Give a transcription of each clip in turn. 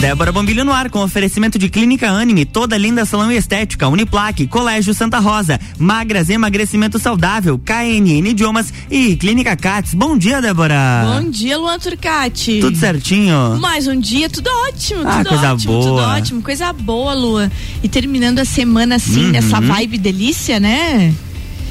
Débora Bombilho no ar com oferecimento de Clínica Anime, toda linda salão e estética, Uniplaque, Colégio Santa Rosa, Magras Emagrecimento Saudável, KNN Idiomas e Clínica Cats. Bom dia, Débora. Bom dia, Luan Turcati. Tudo certinho? Mais um dia, tudo ótimo, ah, tudo coisa ótimo, boa. tudo ótimo, coisa boa, Luan. E terminando a semana assim, Uhum. nessa vibe delícia, né?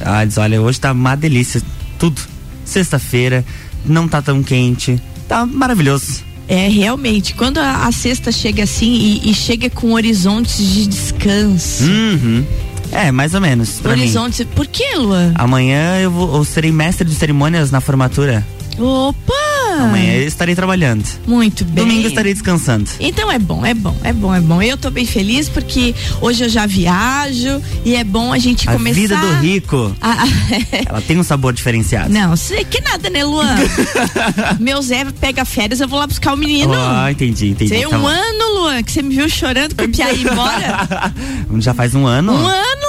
Ah, diz, olha, hoje tá uma delícia, tudo. Sexta-feira, não tá tão quente, tá maravilhoso. É, realmente, quando a, a sexta chega assim e, e chega com horizontes de descanso. Uhum. É, mais ou menos, pra mim. horizontes. Por que, Luan? Amanhã eu, vou, eu serei mestre de cerimônias na formatura. Opa! Amanhã eu estarei trabalhando. Muito bem. Domingo estarei descansando. Então é bom, é bom, é bom, é bom. Eu tô bem feliz porque hoje eu já viajo e é bom a gente A começar. vida do rico, a- ela tem um sabor diferenciado. Não, sei que nada, né, Luan? Meu Zé pega férias, eu vou lá buscar o menino. Ah, entendi, entendi. Tem tá um bom. ano, Luan, que você me viu chorando com o Pia ir embora. Já faz um ano? Um ano,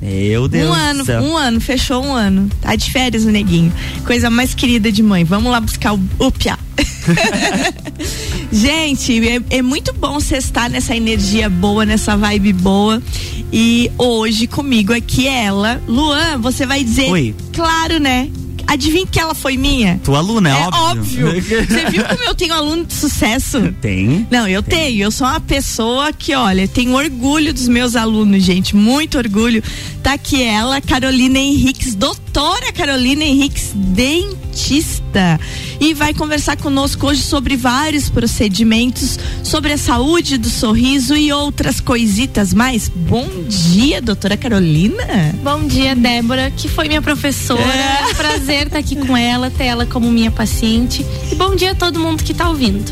Meu Deus um do ano, céu. um ano, fechou um ano. Tá de férias o neguinho. Coisa mais querida de mãe. Vamos lá buscar o, o Pia. Gente, é, é muito bom você estar nessa energia boa, nessa vibe boa. E hoje comigo aqui é ela. Luan, você vai dizer. Oi. Claro, né? Adivinha que ela foi minha? Tua aluna, é, É óbvio. óbvio. Você viu como eu tenho aluno de sucesso? Tem. Não, eu tenho. Eu sou uma pessoa que, olha, tenho orgulho dos meus alunos, gente. Muito orgulho. Tá aqui ela, Carolina Henriques, doutora Carolina Henriques, dentista. E vai conversar conosco hoje sobre vários procedimentos, sobre a saúde do sorriso e outras coisitas mais. Bom dia, doutora Carolina. Bom dia, Débora, que foi minha professora. É. É um prazer estar aqui com ela, ter ela como minha paciente. E bom dia a todo mundo que está ouvindo.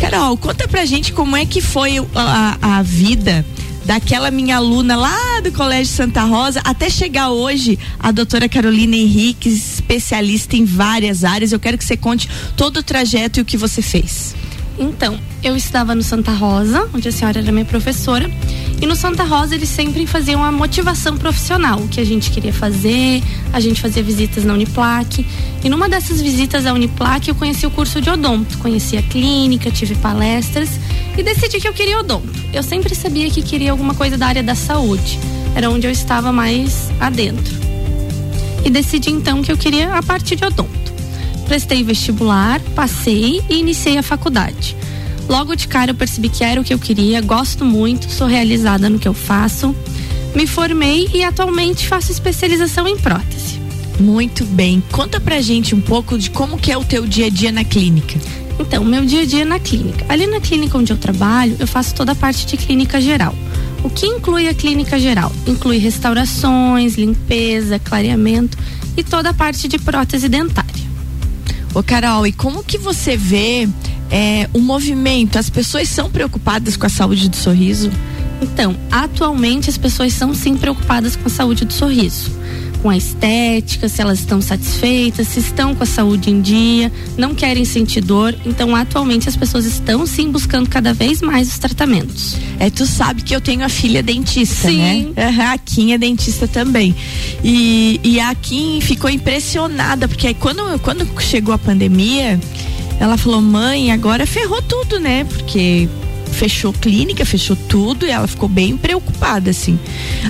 Carol, conta pra gente como é que foi a, a vida daquela minha aluna lá do Colégio Santa Rosa até chegar hoje a doutora Carolina Henriques, especialista em várias áreas. Eu quero que você conte todo o trajeto e o que você fez. Então, eu estudava no Santa Rosa, onde a senhora era minha professora. E no Santa Rosa eles sempre faziam a motivação profissional, o que a gente queria fazer. A gente fazia visitas na Uniplac. E numa dessas visitas à Uniplac eu conheci o curso de odonto. Conheci a clínica, tive palestras e decidi que eu queria odonto. Eu sempre sabia que queria alguma coisa da área da saúde. Era onde eu estava mais adentro. E decidi então que eu queria a parte de odonto prestei vestibular, passei e iniciei a faculdade. Logo de cara eu percebi que era o que eu queria, gosto muito, sou realizada no que eu faço. Me formei e atualmente faço especialização em prótese. Muito bem. Conta pra gente um pouco de como que é o teu dia a dia na clínica. Então, meu dia a dia na clínica. Ali na clínica onde eu trabalho, eu faço toda a parte de clínica geral. O que inclui a clínica geral? Inclui restaurações, limpeza, clareamento e toda a parte de prótese dentária. Ô Carol, e como que você vê é, o movimento? As pessoas são preocupadas com a saúde do sorriso? Então, atualmente as pessoas são sim preocupadas com a saúde do sorriso. Com a estética, se elas estão satisfeitas, se estão com a saúde em dia, não querem sentir dor. Então, atualmente as pessoas estão sim buscando cada vez mais os tratamentos. É, tu sabe que eu tenho a filha dentista, Sim. né? Aham, a Kim é dentista também. E, e a Kim ficou impressionada, porque aí quando, quando chegou a pandemia, ela falou, mãe, agora ferrou tudo, né? Porque fechou clínica, fechou tudo e ela ficou bem preocupada, assim.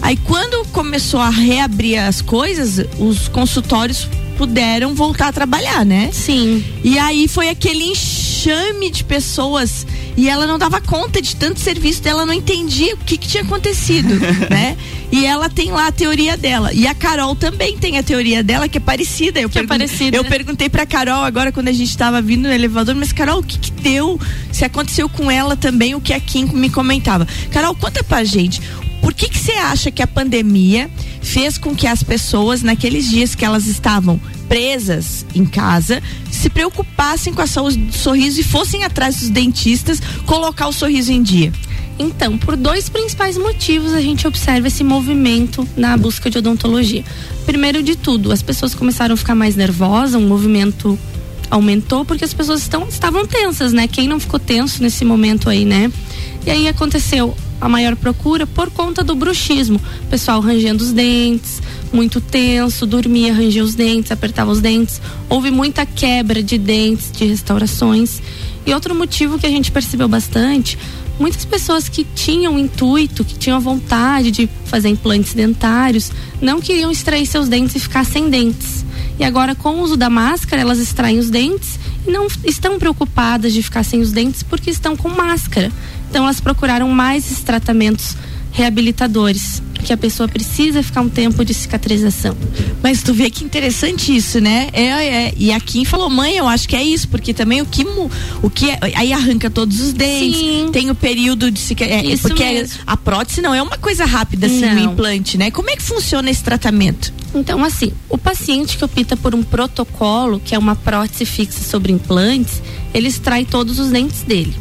Aí quando começou a reabrir as coisas, os consultórios puderam voltar a trabalhar, né? Sim. E aí foi aquele enxame de pessoas e ela não dava conta de tanto serviço dela, não entendia o que, que tinha acontecido, né? E ela tem lá a teoria dela. E a Carol também tem a teoria dela, que é parecida. Eu, Que é parecida. eu perguntei pra Carol agora quando a gente tava vindo no elevador, mas Carol, o que, que deu? Se aconteceu com ela também o que a Kim me comentava. Carol, conta pra gente. Por que que você acha que a pandemia fez com que as pessoas, naqueles dias que elas estavam presas em casa, se preocupassem com a saúde do sorriso e fossem atrás dos dentistas colocar o sorriso em dia? Então, por dois principais motivos a gente observa esse movimento na busca de odontologia. Primeiro de tudo, as pessoas começaram a ficar mais nervosas, o movimento aumentou porque as pessoas estão, estavam tensas, né? Quem não ficou tenso nesse momento aí, né? E aí aconteceu a maior procura por conta do bruxismo. Pessoal rangendo os dentes, muito tenso, dormia, rangia os dentes, apertava os dentes. Houve muita quebra de dentes, de restaurações. E outro motivo que a gente percebeu bastante, muitas pessoas que tinham intuito, que tinham vontade de fazer implantes dentários, não queriam extrair seus dentes e ficar sem dentes. E agora, com o uso da máscara, elas extraem os dentes e não estão preocupadas de ficar sem os dentes porque estão com máscara. Então, elas procuraram mais esses tratamentos reabilitadores que a pessoa precisa ficar um tempo de cicatrização. Mas tu vê que interessante isso, né? É, é, e a Kim falou, mãe, eu acho que é isso, porque também o que o que é, aí arranca todos os dentes, Sim. tem o período de cicatrização, é, porque mesmo. a prótese não é uma coisa rápida assim, não. um implante, né? Como é que funciona esse tratamento? Então, assim, o paciente que opta por um protocolo, que é uma prótese fixa sobre implantes, ele extrai todos os dentes dele.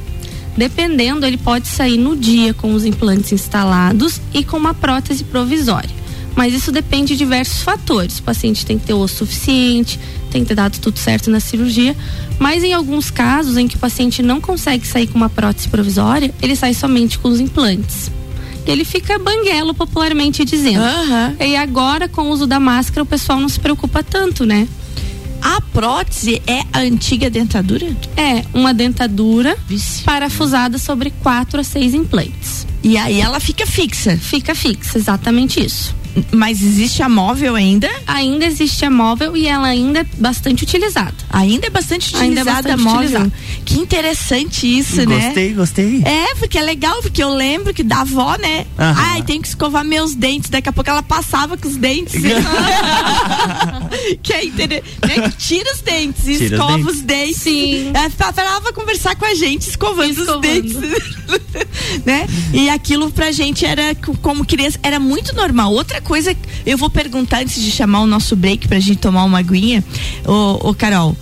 Dependendo, ele pode sair no dia com os implantes instalados e com uma prótese provisória. Mas isso depende de diversos fatores. O paciente tem que ter osso suficiente, tem que ter dado tudo certo na cirurgia. Mas em alguns casos em que o paciente não consegue sair com uma prótese provisória, ele sai somente com os implantes ele fica banguelo, popularmente dizendo. Uhum. E agora, com o uso da máscara, o pessoal não se preocupa tanto, né? A prótese é a antiga dentadura? É, uma dentadura Vixe. parafusada sobre quatro a seis implantes. E aí ela fica fixa? Fica fixa, exatamente isso. Mas existe a móvel ainda? Ainda existe a móvel e ela ainda é bastante utilizada. Ainda é bastante utilizada ainda é bastante a móvel. Utilizada. Que interessante isso, gostei, né? Gostei, gostei. É, porque é legal, porque eu lembro que da avó, né? Uhum. Ai, tem que escovar meus dentes. Daqui a pouco ela passava com os dentes. que é interessante. Né? Tira os dentes e Tira escova os dentes. os dentes. Sim. Ela falava conversar com a gente escovando, escovando. os dentes. né? E aquilo pra gente era, como criança, era muito normal. Outra coisa, eu vou perguntar antes de chamar o nosso break pra gente tomar uma aguinha. Ô, ô Carol,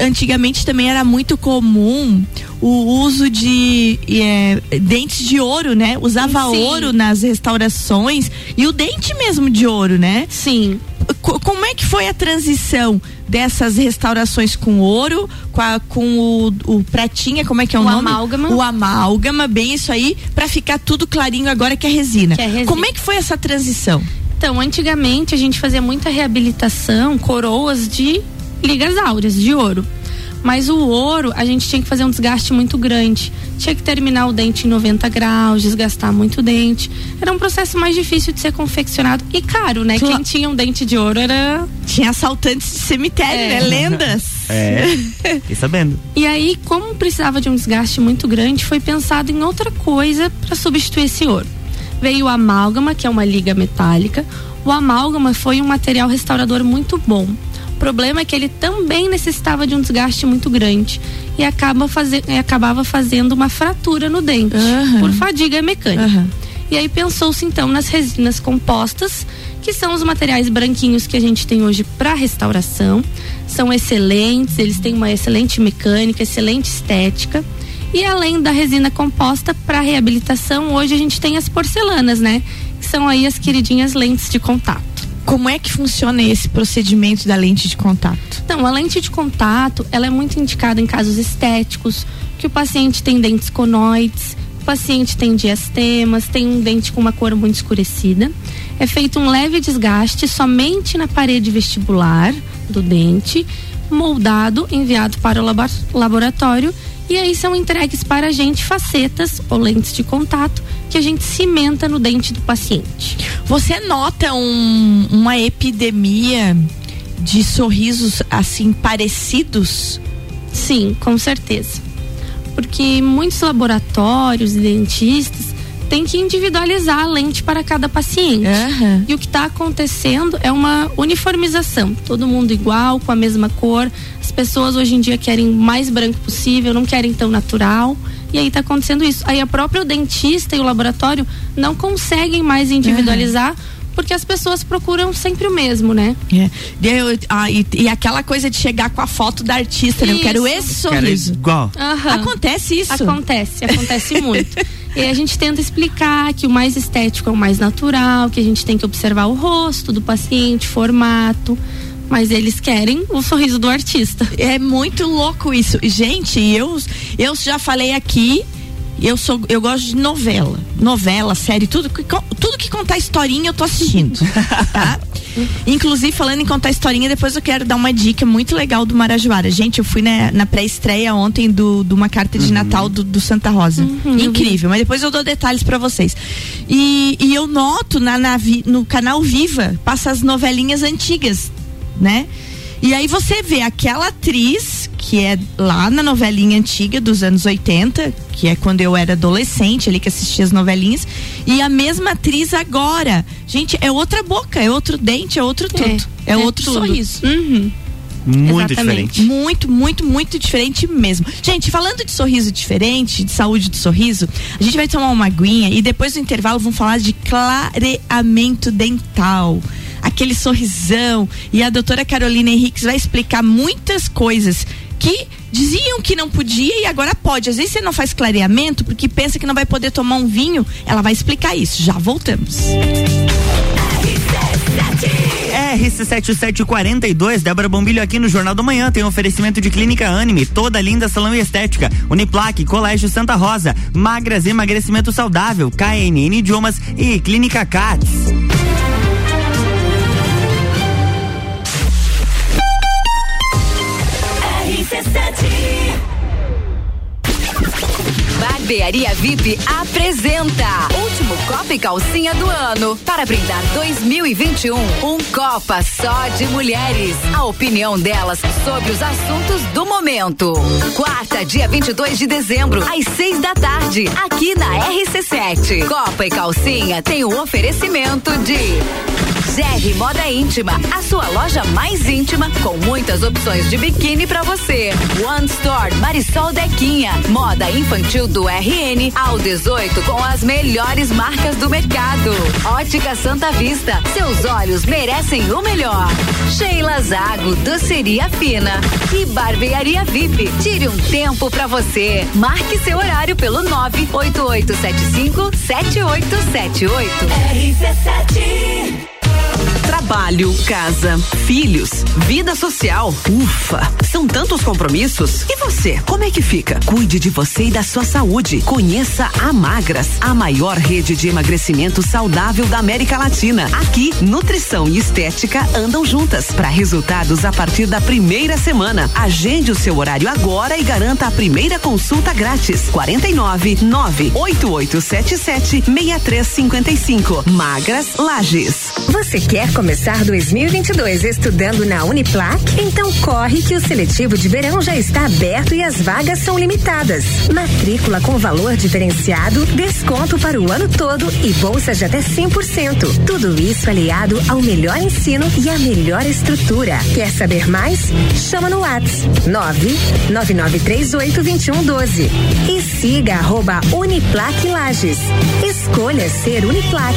antigamente também era muito comum o uso de é, dentes de ouro, né? Usava Sim. ouro nas restaurações e o dente mesmo de ouro, né? Sim. Como é que foi a transição dessas restaurações com ouro, com, a, com o, o pratinha, como é que é o, o nome? amálgama. O amálgama, bem isso aí, para ficar tudo clarinho agora que é resina. Que é resina. Como é que foi essa transição? Então, antigamente a gente fazia muita reabilitação, coroas de ligas áureas, de ouro. Mas o ouro, a gente tinha que fazer um desgaste muito grande. Tinha que terminar o dente em 90 graus, desgastar muito o dente. Era um processo mais difícil de ser confeccionado e caro, né? Quem tinha um dente de ouro era. Tinha assaltantes de cemitério, é. né? Lendas. É. Fiquei sabendo. e aí, como precisava de um desgaste muito grande, foi pensado em outra coisa para substituir esse ouro. Veio o amálgama, que é uma liga metálica. O amálgama foi um material restaurador muito bom problema é que ele também necessitava de um desgaste muito grande e acaba faze acabava fazendo uma fratura no dente uhum. por fadiga mecânica. Uhum. E aí pensou-se então nas resinas compostas, que são os materiais branquinhos que a gente tem hoje para restauração. São excelentes, eles têm uma excelente mecânica, excelente estética. E além da resina composta para reabilitação, hoje a gente tem as porcelanas, né? Que são aí as queridinhas lentes de contato. Como é que funciona esse procedimento da lente de contato? Então, a lente de contato, ela é muito indicada em casos estéticos, que o paciente tem dentes conoides, o paciente tem diastemas, tem um dente com uma cor muito escurecida. É feito um leve desgaste somente na parede vestibular do dente, moldado, enviado para o laboratório e aí são entregues para a gente facetas ou lentes de contato que a gente cimenta no dente do paciente. Você nota um, uma epidemia de sorrisos assim parecidos? Sim, com certeza. Porque muitos laboratórios e dentistas tem que individualizar a lente para cada paciente. Uhum. E o que está acontecendo é uma uniformização. Todo mundo igual, com a mesma cor. As pessoas hoje em dia querem mais branco possível, não querem tão natural. E aí está acontecendo isso. Aí a própria dentista e o laboratório não conseguem mais individualizar. Uhum porque as pessoas procuram sempre o mesmo, né? É. E, ah, e, e, aquela coisa de chegar com a foto da artista, né? Eu quero esse sorriso. Quero igual. Uhum. Acontece isso? Acontece, acontece muito. E a gente tenta explicar que o mais estético é o mais natural, que a gente tem que observar o rosto do paciente, formato mas eles querem o sorriso do artista. É muito louco isso. Gente, eu, eu já falei aqui eu sou eu gosto de novela, novela, série, tudo que tudo que contar historinha eu tô assistindo, tá? Inclusive, falando em contar historinha, depois eu quero dar uma dica muito legal do Marajoara. Gente, eu fui na, na pré-estreia ontem do, de uma carta de uhum. Natal do, do, Santa Rosa. Uhum, Incrível, mas depois eu dou detalhes para vocês. E, e, eu noto na, na, no canal Viva, passa as novelinhas antigas, né? E aí você vê aquela atriz que é lá na novelinha antiga dos anos 80, que é quando eu era adolescente ali que assistia as novelinhas, e a mesma atriz agora. Gente, é outra boca, é outro dente, é outro tudo. É, é, é outro tudo. sorriso. Uhum. Muito Exatamente. diferente. Muito, muito, muito diferente mesmo. Gente, falando de sorriso diferente, de saúde do sorriso, a gente vai tomar uma aguinha e depois do intervalo vamos falar de clareamento dental aquele sorrisão. E a doutora Carolina Henriques vai explicar muitas coisas que diziam que não podia e agora pode. Às vezes você não faz clareamento porque pensa que não vai poder tomar um vinho. Ela vai explicar isso. Já voltamos. RC7742, Débora Bombilho aqui no Jornal do Manhã tem oferecimento de Clínica Anime, toda linda salão e estética, Uniplaque, Colégio Santa Rosa, Magras Emagrecimento Saudável, KNN Idiomas e Clínica Cats. Barbearia VIP apresenta último Copa e Calcinha do ano para brindar 2021 um Copa só de mulheres. A opinião delas sobre os assuntos do momento. Quarta, dia 22 de dezembro, às seis da tarde, aqui na RC7. Copa e Calcinha tem o oferecimento de GR Moda Íntima, a sua loja mais íntima com muitas opções de biquíni para você. One Store Marisol Dequinha, moda infantil do RN ao 18 com as melhores marcas do mercado. Ótica Santa Vista, seus olhos merecem o melhor. Sheila Zago, doceria fina e barbearia VIP. Tire um tempo para você. Marque seu horário pelo 98875 7878. RC7 Trabalho, casa, filhos, vida social. Ufa, são tantos compromissos. E você, como é que fica? Cuide de você e da sua saúde. Conheça a Magras, a maior rede de emagrecimento saudável da América Latina. Aqui, nutrição e estética andam juntas para resultados a partir da primeira semana. Agende o seu horário agora e garanta a primeira consulta grátis. 49 98877 6355. Magras Lages. Você quer começar 2022 estudando na Uniplac? Então corre que o seletivo de verão já está aberto e as vagas são limitadas. Matrícula com valor diferenciado, desconto para o ano todo e bolsa de até 100%. Tudo isso aliado ao melhor ensino e à melhor estrutura. Quer saber mais? Chama no WhatsApp 999382112 e siga arroba Uniplac Lages. Escolha ser Uniplac.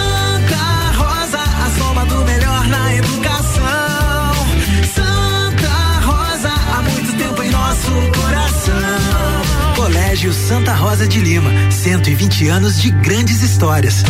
Colégio Santa Rosa de Lima, 120 anos de grandes histórias.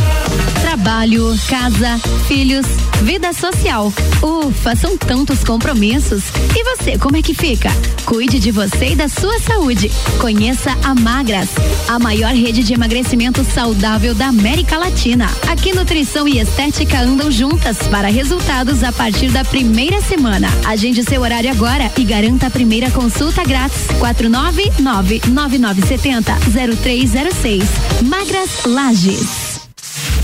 Trabalho, casa, filhos, vida social. Ufa, são tantos compromissos. E você, como é que fica? Cuide de você e da sua saúde. Conheça a Magras, a maior rede de emagrecimento saudável da América Latina. Aqui nutrição e estética andam juntas para resultados a partir da primeira semana. Agende seu horário agora e garanta a primeira consulta grátis. 499 9970 0306. Magras Lages.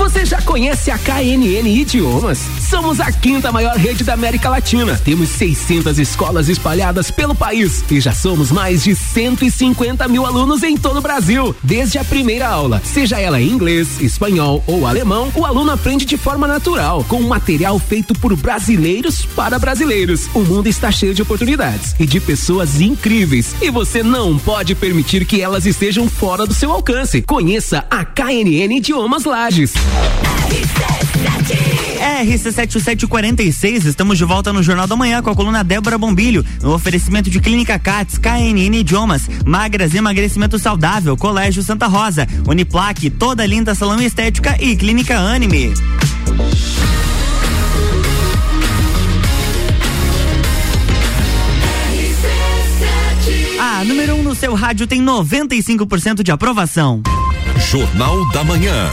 Você já conhece a KNN Idiomas? Somos a quinta maior rede da América Latina. Temos 600 escolas espalhadas pelo país e já somos mais de 150 mil alunos em todo o Brasil. Desde a primeira aula, seja ela em inglês, espanhol ou alemão, o aluno aprende de forma natural, com material feito por brasileiros para brasileiros. O mundo está cheio de oportunidades e de pessoas incríveis e você não pode permitir que elas estejam fora do seu alcance. Conheça a KNN Idiomas Lages. RC7 RC7746, estamos de volta no Jornal da Manhã com a coluna Débora Bombilho, no oferecimento de Clínica Cats, KNN Idiomas, Magras Emagrecimento Saudável, Colégio Santa Rosa, Uniplaque, Toda Linda Salão Estética e Clínica Anime. A número 1 um no seu rádio tem 95% de aprovação. Jornal da Manhã.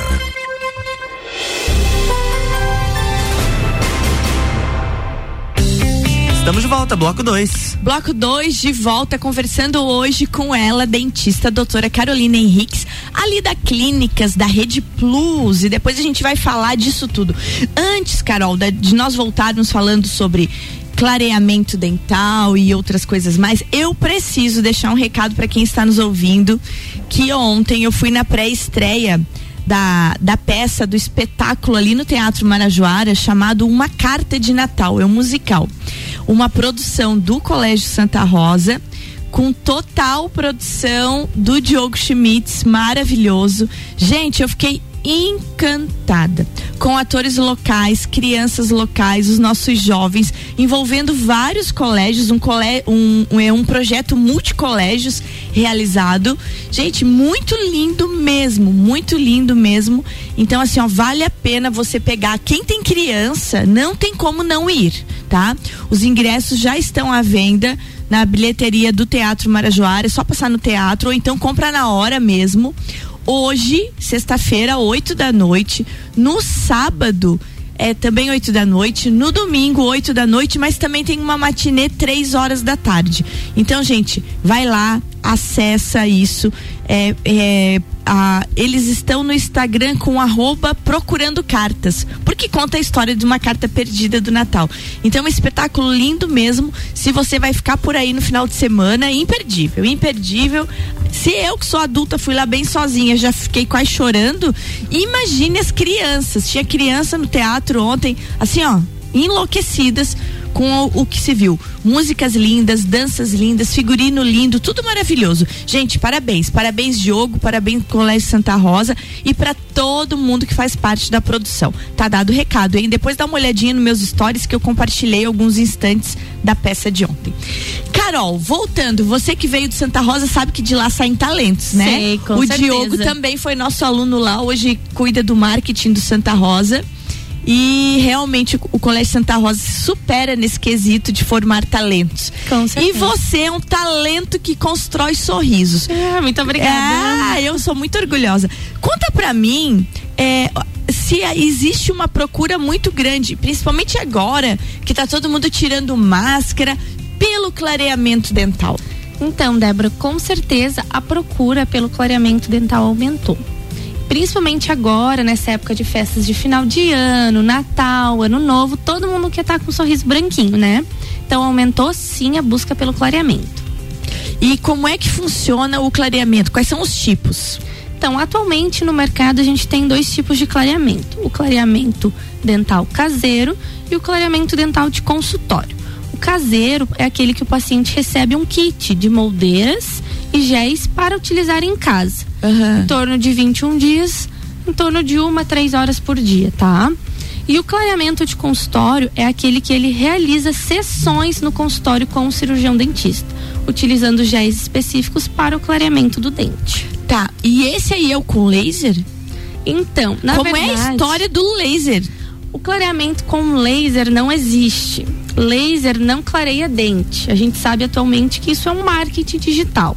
Estamos de volta, bloco 2. Bloco 2 de volta, conversando hoje com ela, dentista, doutora Carolina Henriques, ali da Clínicas, da Rede Plus. E depois a gente vai falar disso tudo. Antes, Carol, de nós voltarmos falando sobre clareamento dental e outras coisas mais, eu preciso deixar um recado para quem está nos ouvindo que ontem eu fui na pré-estreia da, da peça, do espetáculo ali no Teatro Marajoara, chamado Uma Carta de Natal. É um musical. Uma produção do Colégio Santa Rosa com total produção do Diogo Schmitz, maravilhoso. Gente, eu fiquei encantada com atores locais, crianças locais, os nossos jovens, envolvendo vários colégios, um, colé um, um, é um projeto multicolégios realizado. Gente, muito lindo mesmo, muito lindo mesmo. Então, assim, ó, vale a pena você pegar. Quem tem criança, não tem como não ir, tá? Os ingressos já estão à venda na bilheteria do Teatro Marajoara, é só passar no teatro ou então compra na hora mesmo hoje, sexta-feira, 8 da noite, no sábado, é também 8 da noite, no domingo, 8 da noite, mas também tem uma matinê 3 horas da tarde. Então, gente, vai lá, acessa isso. É, é, a, eles estão no Instagram com arroba procurando cartas, porque conta a história de uma carta perdida do Natal. Então é um espetáculo lindo mesmo. Se você vai ficar por aí no final de semana, imperdível, imperdível. Se eu que sou adulta fui lá bem sozinha, já fiquei quase chorando. Imagine as crianças. Tinha criança no teatro ontem, assim, ó, enlouquecidas com o, o, que se viu. Músicas lindas, danças lindas, figurino lindo, tudo maravilhoso. Gente, parabéns. Parabéns, Diogo, parabéns Colégio Santa Rosa e para todo mundo que faz parte da produção. Tá dado o recado, hein? Depois dá uma olhadinha nos meus stories que eu compartilhei alguns instantes da peça de ontem. Carol, voltando, você que veio de Santa Rosa sabe que de lá saem talentos, né? Sei, com o certeza. Diogo também foi nosso aluno lá, hoje cuida do marketing do Santa Rosa. E realmente o Colégio Santa Rosa se supera nesse quesito de formar talentos. Com certeza. E você é um talento que constrói sorrisos. É, muito obrigada. Ah, eu sou muito orgulhosa. Conta pra mim, é, se existe uma procura muito grande, principalmente agora que tá todo mundo tirando máscara pelo clareamento dental. Então, Débora, com certeza a procura pelo clareamento dental aumentou principalmente agora, nessa época de festas de final de ano, Natal, Ano Novo, todo mundo quer estar tá com um sorriso branquinho, né? Então aumentou sim a busca pelo clareamento. E como é que funciona o clareamento? Quais são os tipos? Então, atualmente no mercado a gente tem dois tipos de clareamento: o clareamento dental caseiro e o clareamento dental de consultório. O caseiro é aquele que o paciente recebe um kit de moldeiras e géis para utilizar em casa. Uhum. Em torno de 21 dias, em torno de uma a três horas por dia, tá? E o clareamento de consultório é aquele que ele realiza sessões no consultório com o cirurgião dentista, utilizando géis específicos para o clareamento do dente. Tá, e esse aí é o com laser? Então, na Como verdade, é a história do laser? O clareamento com laser não existe. Laser não clareia dente. A gente sabe atualmente que isso é um marketing digital.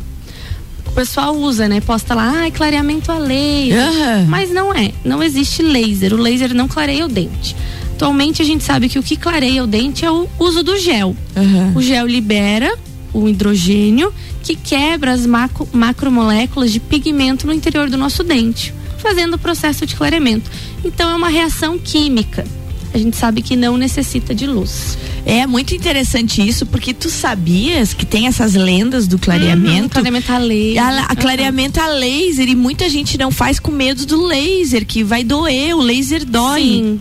O pessoal usa, né? Posta lá, ah, clareamento a laser. Uhum. Mas não é. Não existe laser. O laser não clareia o dente. Atualmente a gente sabe que o que clareia o dente é o uso do gel. Uhum. O gel libera o hidrogênio que quebra as macro, macromoléculas de pigmento no interior do nosso dente, fazendo o processo de clareamento. Então é uma reação química. A gente sabe que não necessita de luz. É muito interessante isso, porque tu sabias que tem essas lendas do clareamento? Uhum, clareamento a laser. A, a clareamento a laser e muita gente não faz com medo do laser, que vai doer, o laser dói. Sim.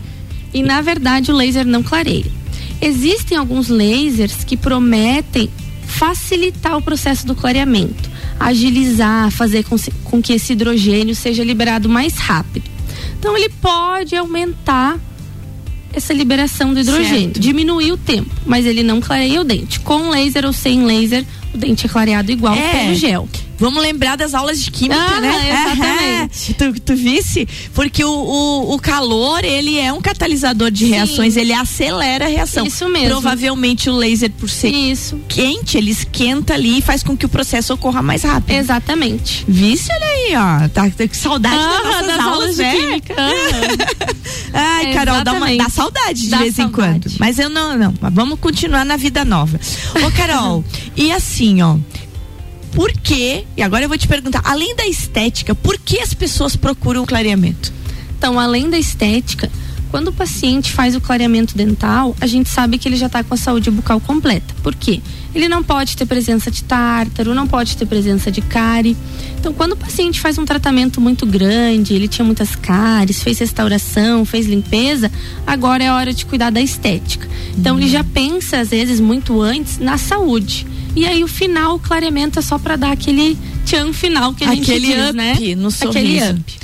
E na verdade o laser não clareia. Existem alguns lasers que prometem facilitar o processo do clareamento, agilizar, fazer com, com que esse hidrogênio seja liberado mais rápido. Então ele pode aumentar essa liberação do hidrogênio, Certo. diminuir o tempo, mas ele não clareia o dente. Com laser ou sem laser, o dente é clareado igual É. pelo gel. Vamos lembrar das aulas de química, Ah, né? exatamente. Aham. Tu, tu visse? Porque o, o, o calor, ele é um catalisador de reações, ele acelera a reação. Isso mesmo. Provavelmente o laser, por ser Isso. quente, ele esquenta ali e faz com que o processo ocorra mais rápido. Exatamente. Visse, olha aí, ó. Tá, tá com saudade das Ah, nossas das aulas, aulas de né? química. Aham. Ai, É, Carol, dá, uma, dá saudade de Dá vez em saudade. quando. Mas eu não, não. Mas vamos continuar na vida nova. Ô, Carol, e assim, ó. Por que, e agora eu vou te perguntar, além da estética, por que as pessoas procuram o clareamento? Então, além da estética, quando o paciente faz o clareamento dental, a gente sabe que ele já está com a saúde bucal completa. Por quê? Ele não pode ter presença de tártaro, não pode ter presença de cárie. Então, quando o paciente faz um tratamento muito grande, ele tinha muitas cáries, fez restauração, fez limpeza, agora é hora de cuidar da estética. Então, ele já pensa, às vezes, muito antes na saúde. E aí, o final, o clareamento é só para dar aquele tchan final que a gente Aquele diz, up né? no Aquele up.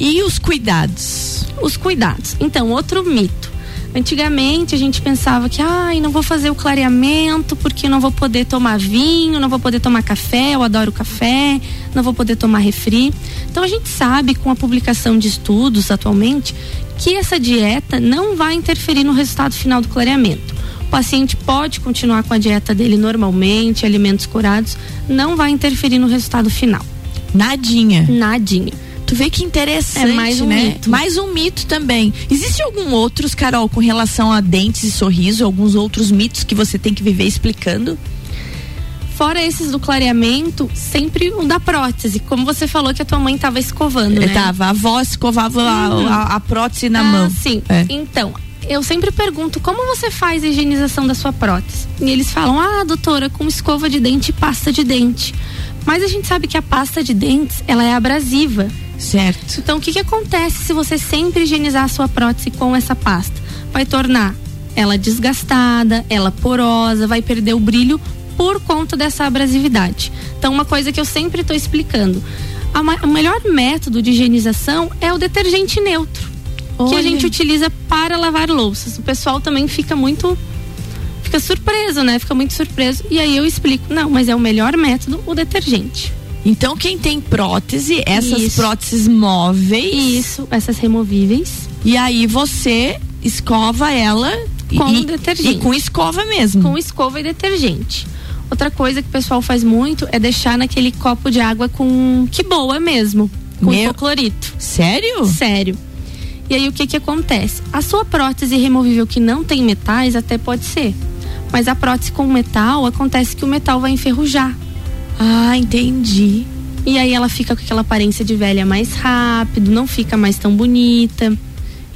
E os cuidados? Os cuidados. Então, outro mito. Antigamente a gente pensava que, ai, não vou fazer o clareamento porque não vou poder tomar vinho, não vou poder tomar café, eu adoro café, não vou poder tomar refri. Então a gente sabe com a publicação de estudos atualmente que essa dieta não vai interferir no resultado final do clareamento. O paciente pode continuar com a dieta dele normalmente, alimentos curados, não vai interferir no resultado final. Nadinha. Nadinha. Tu vê que interessante, É mais um né? mito. Mais um mito também. Existe algum outros, Carol, com relação a dentes e sorriso, alguns outros mitos que você tem que viver explicando? Fora esses do clareamento, sempre o da prótese. Como você falou que a tua mãe estava escovando, né? Tava, a avó escovava a, Uhum. a- a prótese na ah, mão. Sim. É. Então, eu sempre pergunto como você faz a higienização da sua prótese. E eles falam, ah, doutora, com escova de dente e pasta de dente. Mas a gente sabe que a pasta de dentes, ela é abrasiva. Certo. Então, o que, que acontece se você sempre higienizar a sua prótese com essa pasta? Vai tornar ela desgastada, ela porosa, vai perder o brilho por conta dessa abrasividade. Então, uma coisa que eu sempre estou explicando: o melhor método de higienização é o detergente neutro, que a Olha. gente utiliza para lavar louças. O pessoal também fica muito fica surpreso, né? Fica muito surpreso. E aí eu explico: não, mas é o melhor método o detergente. Então, quem tem prótese, essas Isso. próteses móveis. Isso, essas removíveis. E aí você escova ela Com e, detergente. E com escova mesmo. com escova e detergente. Outra coisa que o pessoal faz muito é deixar naquele copo de água com que boa mesmo, com Meu- hipoclorito. Sério? Sério. E aí o que que acontece? A sua prótese removível que não tem metais até pode ser. Mas a prótese com metal acontece que o metal vai enferrujar. Ah, entendi. E aí ela fica com aquela aparência de velha mais rápido, não fica mais tão bonita.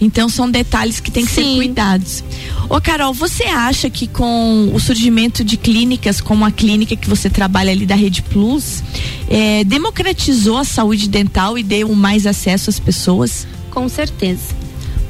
Então são detalhes que tem que ser Sim. cuidados. Ô Carol, você acha que com o surgimento de clínicas como a clínica que você trabalha ali da Rede Plus, eh, democratizou a saúde dental e deu mais acesso às pessoas? Com certeza.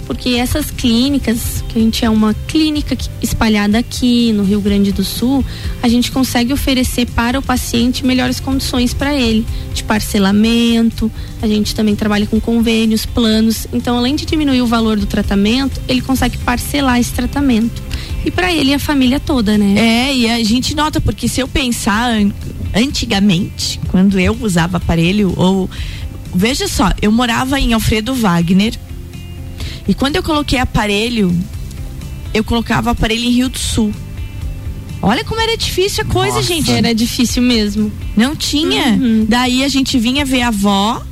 Porque essas clínicas, que a gente é uma clínica espalhada aqui no Rio Grande do Sul, a gente consegue oferecer para o paciente melhores condições para ele, de parcelamento, a gente também trabalha com convênios, planos. Então, além de diminuir o valor do tratamento, ele consegue parcelar esse tratamento. E para ele e a família toda, né? É, e a gente nota, porque se eu pensar an- antigamente, quando eu usava aparelho, ou. Veja só, eu morava em Alfredo Wagner. E quando eu coloquei aparelho, eu colocava aparelho em Rio do Sul. Olha como era difícil a coisa, Nossa. gente. Era difícil mesmo. Não tinha. Uhum. Daí a gente vinha ver a avó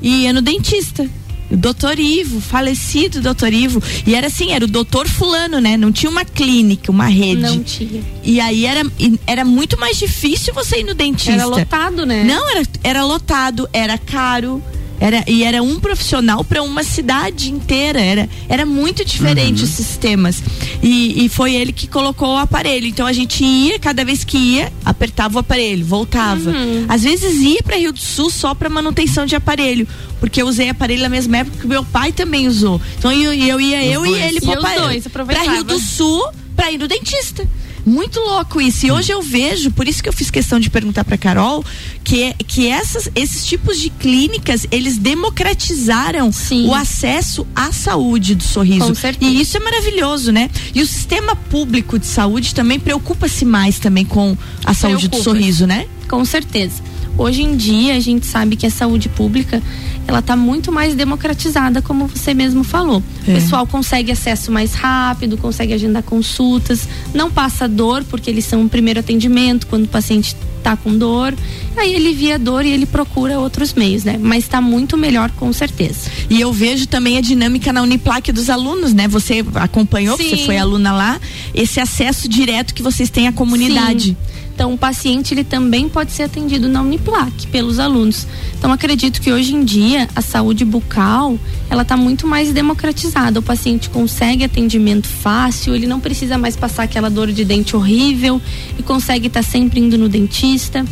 e ia no dentista. O doutor Ivo, falecido doutor Ivo. E era assim, era o doutor fulano, né? Não tinha uma clínica, uma rede. Não tinha. E aí era, era muito mais difícil você ir no dentista. Era lotado, né? Não, era, era lotado, era caro. Era, e era um profissional para uma cidade inteira. Era, era muito diferente os sistemas. E, e foi ele que colocou o aparelho. Então a gente ia, cada vez que ia, apertava o aparelho, voltava. Uhum. Às vezes ia para Rio do Sul só para manutenção de aparelho. Porque eu usei aparelho na mesma época que meu pai também usou. Então eu, eu ia, eu e dois. ele E pro os aparelho. dois, Pra aproveitava. Rio do Sul, pra ir no dentista. Muito louco isso. E hoje eu vejo, por isso que eu fiz questão de perguntar para Carol, que que essas, esses tipos de clínicas, eles democratizaram Sim. o acesso à saúde do sorriso. Com certeza. E isso é maravilhoso, né? E o sistema público de saúde também preocupa-se mais também com a saúde do sorriso, né? Com certeza. Hoje em dia a gente sabe que a saúde pública ela está muito mais democratizada, como você mesmo falou. É. O pessoal consegue acesso mais rápido, consegue agendar consultas, não passa dor porque eles são um primeiro atendimento quando o paciente está com dor. Aí ele via dor e ele procura outros meios, né? Mas está muito melhor com certeza. E eu vejo também a dinâmica na Uniplac dos alunos, né? Você acompanhou, Sim. você foi aluna lá, esse acesso direto que vocês têm à comunidade. Então, o paciente ele também pode ser atendido na Uniplac pelos alunos. Então, acredito que hoje em dia a saúde bucal ela está muito mais democratizada. O paciente consegue atendimento fácil, ele não precisa mais passar aquela dor de dente horrível e consegue estar sempre indo no dentista.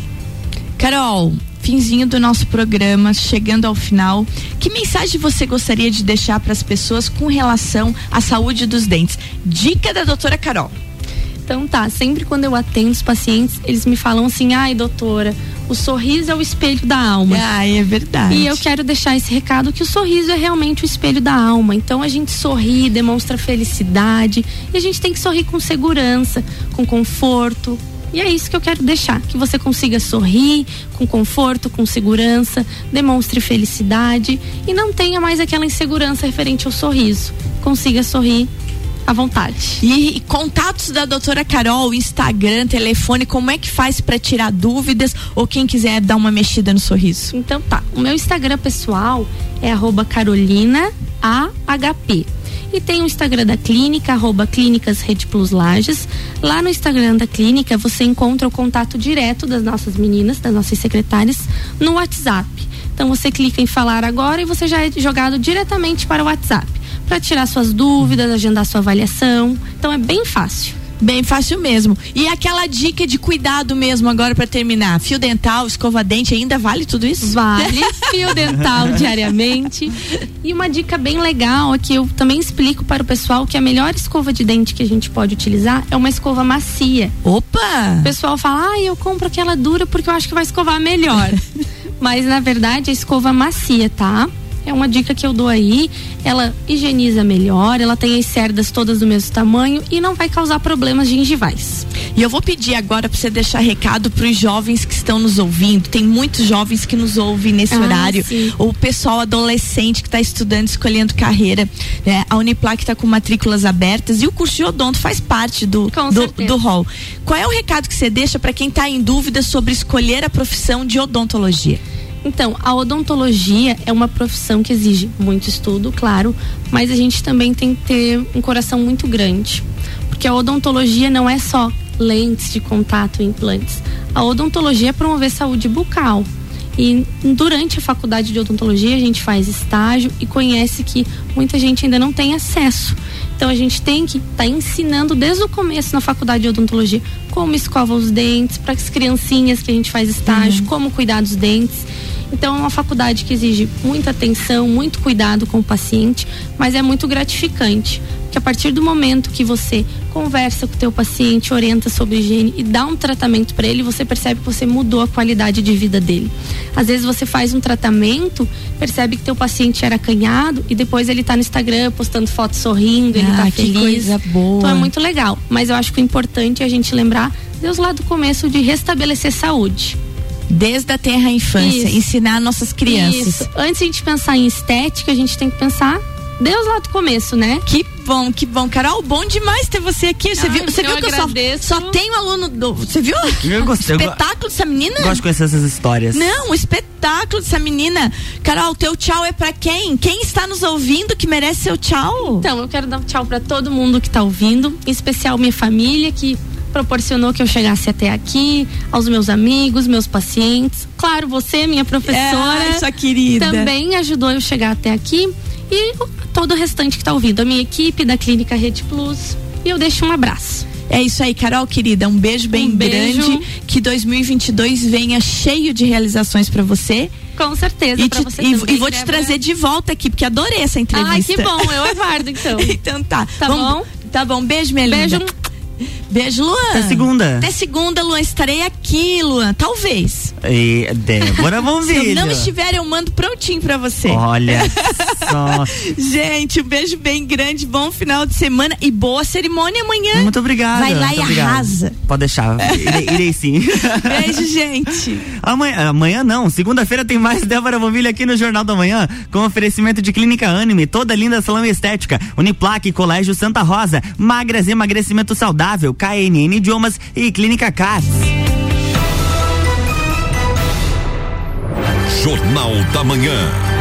Carol, finzinho do nosso programa, chegando ao final, que mensagem você gostaria de deixar para as pessoas com relação à saúde dos dentes? Dica da doutora Carol. Então tá, sempre quando eu atendo os pacientes, eles me falam assim: "Ai, doutora, o sorriso é o espelho da alma". Ah, é verdade. E eu quero deixar esse recado que o sorriso é realmente o espelho da alma. Então a gente sorri, demonstra felicidade e a gente tem que sorrir com segurança, com conforto. E é isso que eu quero deixar, que você consiga sorrir com conforto, com segurança, demonstre felicidade e não tenha mais aquela insegurança referente ao sorriso. Consiga sorrir à vontade. E, e contatos da doutora Carol, Instagram, telefone, como é que faz para tirar dúvidas ou quem quiser dar uma mexida no sorriso? Então tá, o meu Instagram pessoal é arroba Carolina AHP. E tem o Instagram da clínica, arroba Clínicas Rede Plus Lages. Lá no Instagram da clínica você encontra o contato direto das nossas meninas, das nossas secretárias, no WhatsApp. Então você clica em falar agora e você já é jogado diretamente para o WhatsApp. Para tirar suas dúvidas, agendar sua avaliação. Então é bem fácil. Bem fácil mesmo. E aquela dica de cuidado mesmo agora para terminar, fio dental, escova dente, ainda vale tudo isso? Vale fio dental diariamente. E uma dica bem legal é que eu também explico para o pessoal que a melhor escova de dente que a gente pode utilizar é uma escova macia. Opa! O pessoal fala: "Ah, eu compro aquela dura porque eu acho que vai escovar melhor". Mas na verdade a escova macia, tá? É uma dica que eu dou aí. Ela higieniza melhor, ela tem as cerdas todas do mesmo tamanho e não vai causar problemas gengivais. E eu vou pedir agora para você deixar recado para os jovens que estão nos ouvindo. Tem muitos jovens que nos ouvem nesse Ah, horário. sim. O pessoal adolescente que está estudando, escolhendo carreira. né? A Uniplac está com matrículas abertas e o curso de odonto faz parte do, Com do, certeza. do hall. Qual é o recado que você deixa para quem está em dúvida sobre escolher a profissão de odontologia? Então, a odontologia é uma profissão que exige muito estudo, claro, mas a gente também tem que ter um coração muito grande. Porque a odontologia não é só lentes de contato e implantes. A odontologia é promover saúde bucal. E durante a faculdade de odontologia a gente faz estágio e conhece que muita gente ainda não tem acesso. Então a gente tem que estar tá ensinando desde o começo na faculdade de odontologia como escova os dentes para as criancinhas que a gente faz estágio, como cuidar dos dentes. Então é uma faculdade que exige muita atenção, muito cuidado com o paciente, mas é muito gratificante. Porque a partir do momento que você conversa com o teu paciente, orienta sobre higiene e dá um tratamento para ele, você percebe que você mudou a qualidade de vida dele. Às vezes você faz um tratamento, percebe que teu paciente era acanhado e depois ele tá no Instagram postando foto sorrindo, ele Ah, tá que feliz. coisa boa. Então é muito legal. Mas eu acho que o importante é a gente lembrar Deus lá do começo de restabelecer saúde. Desde a terra infância, Isso. ensinar nossas crianças. Isso. Antes de a gente pensar em estética, a gente tem que pensar Deus lá do começo, né? Que bom, que bom. Carol, bom demais ter você aqui. Você Ai, viu, você eu viu que eu só, agradeço. só tenho aluno do. Você viu? Eu gostei, espetáculo dessa menina? Gosto de conhecer essas histórias. Não, o espetáculo dessa menina. Carol, teu tchau é pra quem? Quem está nos ouvindo que merece seu tchau? Então, eu quero dar um tchau pra todo mundo que tá ouvindo, em especial minha família que proporcionou que eu chegasse até aqui, aos meus amigos, meus pacientes. Claro, você, minha professora, Ai, sua querida. também ajudou eu chegar até aqui e todo o restante que tá ouvindo, a minha equipe da Clínica Rede Plus. E eu deixo um abraço. É isso aí, Carol, querida. Um beijo bem Um beijo. grande. Que 2022 venha cheio de realizações pra você. Com certeza, E, pra te- você e- também, e vou te Débora. trazer de volta aqui, porque adorei essa entrevista. Ai, que bom, eu aguardo então. então tá. Tá Vamos- bom? Tá bom. Beijo, minha Beijo. linda. Beijo, Luan. Até segunda. Até segunda, Luan. Estarei aqui, Luan. Talvez. E Débora Bombilho. Se eu não estiver, eu mando prontinho pra você. Olha só. Gente, um beijo bem grande, bom final de semana e boa cerimônia amanhã. Muito obrigado. Vai lá muito e obrigado. arrasa. Pode deixar. Irei, irei sim. Beijo, gente. Amanhã, amanhã não, segunda-feira tem mais Débora Bombilho aqui no Jornal da Manhã, com oferecimento de Clínica Anime, toda linda salão estética, Uniplaque, Colégio Santa Rosa, Magras Emagrecimento Saudável, KNN Idiomas e Clínica Cats. Jornal da Manhã.